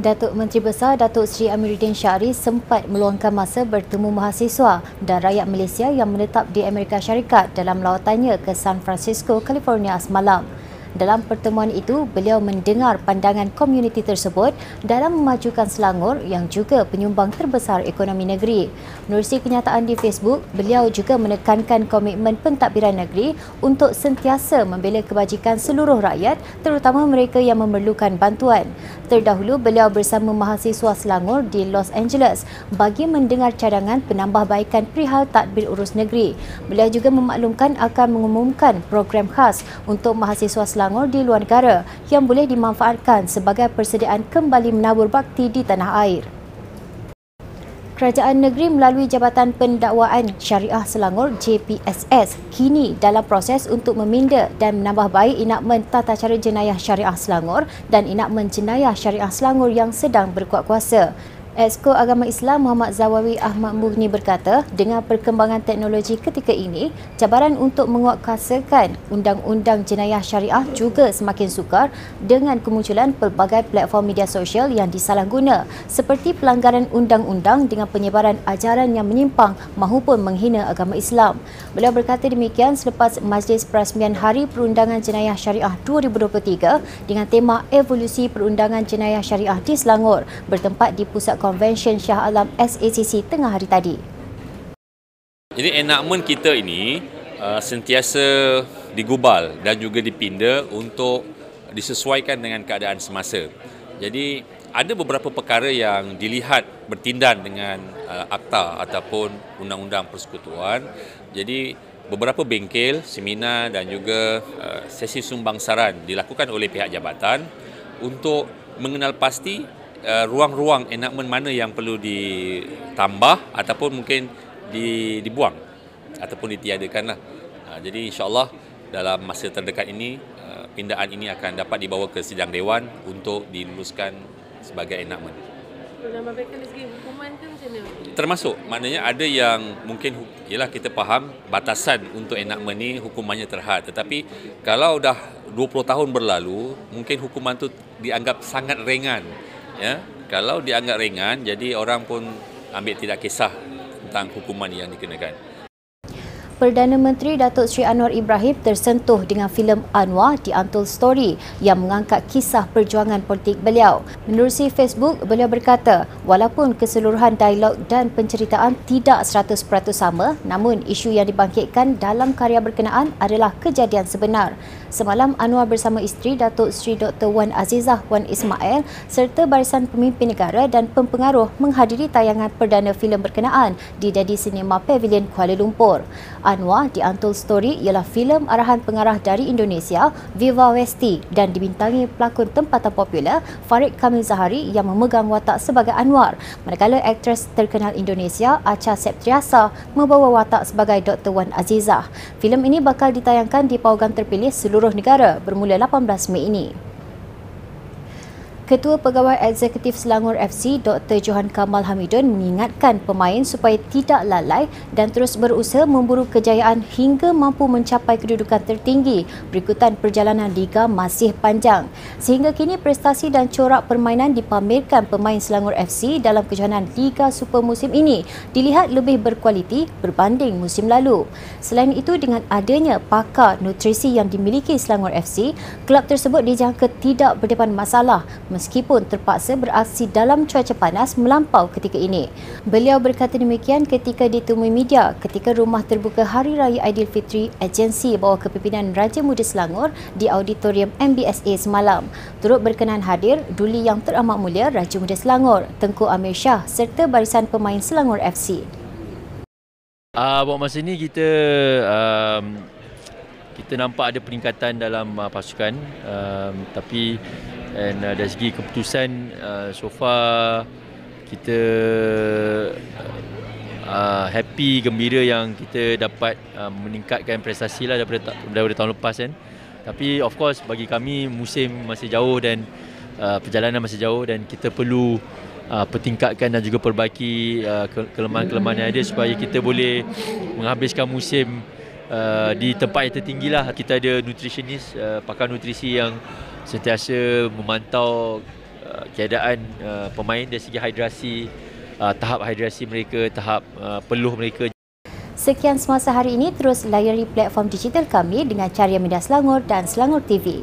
Datuk Menteri Besar Datuk Seri Amiruddin Syari sempat meluangkan masa bertemu mahasiswa dan rakyat Malaysia yang menetap di Amerika Syarikat dalam lawatannya ke San Francisco, California semalam. Dalam pertemuan itu, beliau mendengar pandangan komuniti tersebut dalam memajukan Selangor yang juga penyumbang terbesar ekonomi negeri. Menerusi kenyataan di Facebook, beliau juga menekankan komitmen pentadbiran negeri untuk sentiasa membela kebajikan seluruh rakyat terutama mereka yang memerlukan bantuan. Terdahulu, beliau bersama mahasiswa Selangor di Los Angeles bagi mendengar cadangan penambahbaikan perihal tadbir urus negeri. Beliau juga memaklumkan akan mengumumkan program khas untuk mahasiswa Selangor Selangor di luar negara yang boleh dimanfaatkan sebagai persediaan kembali menabur bakti di tanah air. Kerajaan negeri melalui Jabatan Pendakwaan Syariah Selangor JPSS kini dalam proses untuk meminda dan menambah baik inakmen tata cara jenayah syariah Selangor dan inakmen jenayah syariah Selangor yang sedang berkuat kuasa. Esko Agama Islam Muhammad Zawawi Ahmad Mughni berkata, dengan perkembangan teknologi ketika ini, cabaran untuk menguatkuasakan undang-undang jenayah syariah juga semakin sukar dengan kemunculan pelbagai platform media sosial yang disalahguna seperti pelanggaran undang-undang dengan penyebaran ajaran yang menyimpang mahupun menghina agama Islam. Beliau berkata demikian selepas Majlis Perasmian Hari Perundangan Jenayah Syariah 2023 dengan tema Evolusi Perundangan Jenayah Syariah di Selangor bertempat di Pusat Convention Shah Alam SACC tengah hari tadi. Jadi enakmen kita ini uh, sentiasa digubal dan juga dipinda untuk disesuaikan dengan keadaan semasa. Jadi ada beberapa perkara yang dilihat bertindan dengan uh, akta ataupun undang-undang persekutuan. Jadi beberapa bengkel, seminar dan juga uh, sesi sumbang saran dilakukan oleh pihak jabatan untuk mengenal pasti uh, ruang-ruang enakmen mana yang perlu ditambah ataupun mungkin di, dibuang ataupun ditiadakan lah. Uh, jadi insyaAllah dalam masa terdekat ini uh, pindaan ini akan dapat dibawa ke sidang dewan untuk diluluskan sebagai enakmen. Termasuk maknanya ada yang mungkin ialah kita faham batasan untuk enakmen ni hukumannya terhad tetapi kalau dah 20 tahun berlalu mungkin hukuman tu dianggap sangat ringan ya. Kalau dianggap ringan jadi orang pun ambil tidak kisah tentang hukuman yang dikenakan Perdana Menteri Datuk Seri Anwar Ibrahim tersentuh dengan filem Anwar di Untold Story yang mengangkat kisah perjuangan politik beliau. Menerusi Facebook, beliau berkata, walaupun keseluruhan dialog dan penceritaan tidak 100% sama, namun isu yang dibangkitkan dalam karya berkenaan adalah kejadian sebenar. Semalam, Anwar bersama isteri Datuk Seri Dr. Wan Azizah Wan Ismail serta barisan pemimpin negara dan pempengaruh menghadiri tayangan perdana filem berkenaan di Daddy Cinema Pavilion Kuala Lumpur. Anwar di Untold Story ialah filem arahan pengarah dari Indonesia, Viva Westi dan dibintangi pelakon tempatan popular Farid Kamil Zahari yang memegang watak sebagai Anwar, manakala aktris terkenal Indonesia Acha Septriasa membawa watak sebagai Dr. Wan Azizah. Filem ini bakal ditayangkan di paugan terpilih seluruh negara bermula 18 Mei ini. Ketua Pegawai Eksekutif Selangor FC Dr. Johan Kamal Hamidun mengingatkan pemain supaya tidak lalai dan terus berusaha memburu kejayaan hingga mampu mencapai kedudukan tertinggi berikutan perjalanan liga masih panjang. Sehingga kini prestasi dan corak permainan dipamerkan pemain Selangor FC dalam kejohanan Liga Super musim ini dilihat lebih berkualiti berbanding musim lalu. Selain itu dengan adanya pakar nutrisi yang dimiliki Selangor FC, kelab tersebut dijangka tidak berdepan masalah meskipun terpaksa beraksi dalam cuaca panas melampau ketika ini. Beliau berkata demikian ketika ditemui media ketika rumah terbuka Hari Raya Aidilfitri agensi bawah kepimpinan Raja Muda Selangor di auditorium MBSA semalam. Turut berkenan hadir Duli Yang Teramat Mulia Raja Muda Selangor, Tengku Amir Shah serta barisan pemain Selangor FC. Uh, buat masa ini kita um, kita nampak ada peningkatan dalam uh, pasukan um, tapi and uh, dari segi keputusan uh, so far kita uh, happy gembira yang kita dapat uh, meningkatkan prestasi lah daripada, daripada tahun lepas kan. Tapi of course bagi kami musim masih jauh dan uh, perjalanan masih jauh dan kita perlu uh, pertingkatkan dan juga perbaiki uh, kelemahan-kelemahan yang ada supaya kita boleh menghabiskan musim uh, di tempat yang tertinggi lah. Kita ada nutritionist uh, pakar nutrisi yang sentiasa memantau uh, keadaan uh, pemain dari segi hidrasi uh, tahap hidrasi mereka tahap uh, peluh mereka Sekian semasa hari ini terus layari platform digital kami dengan carian media Selangor dan Selangor TV.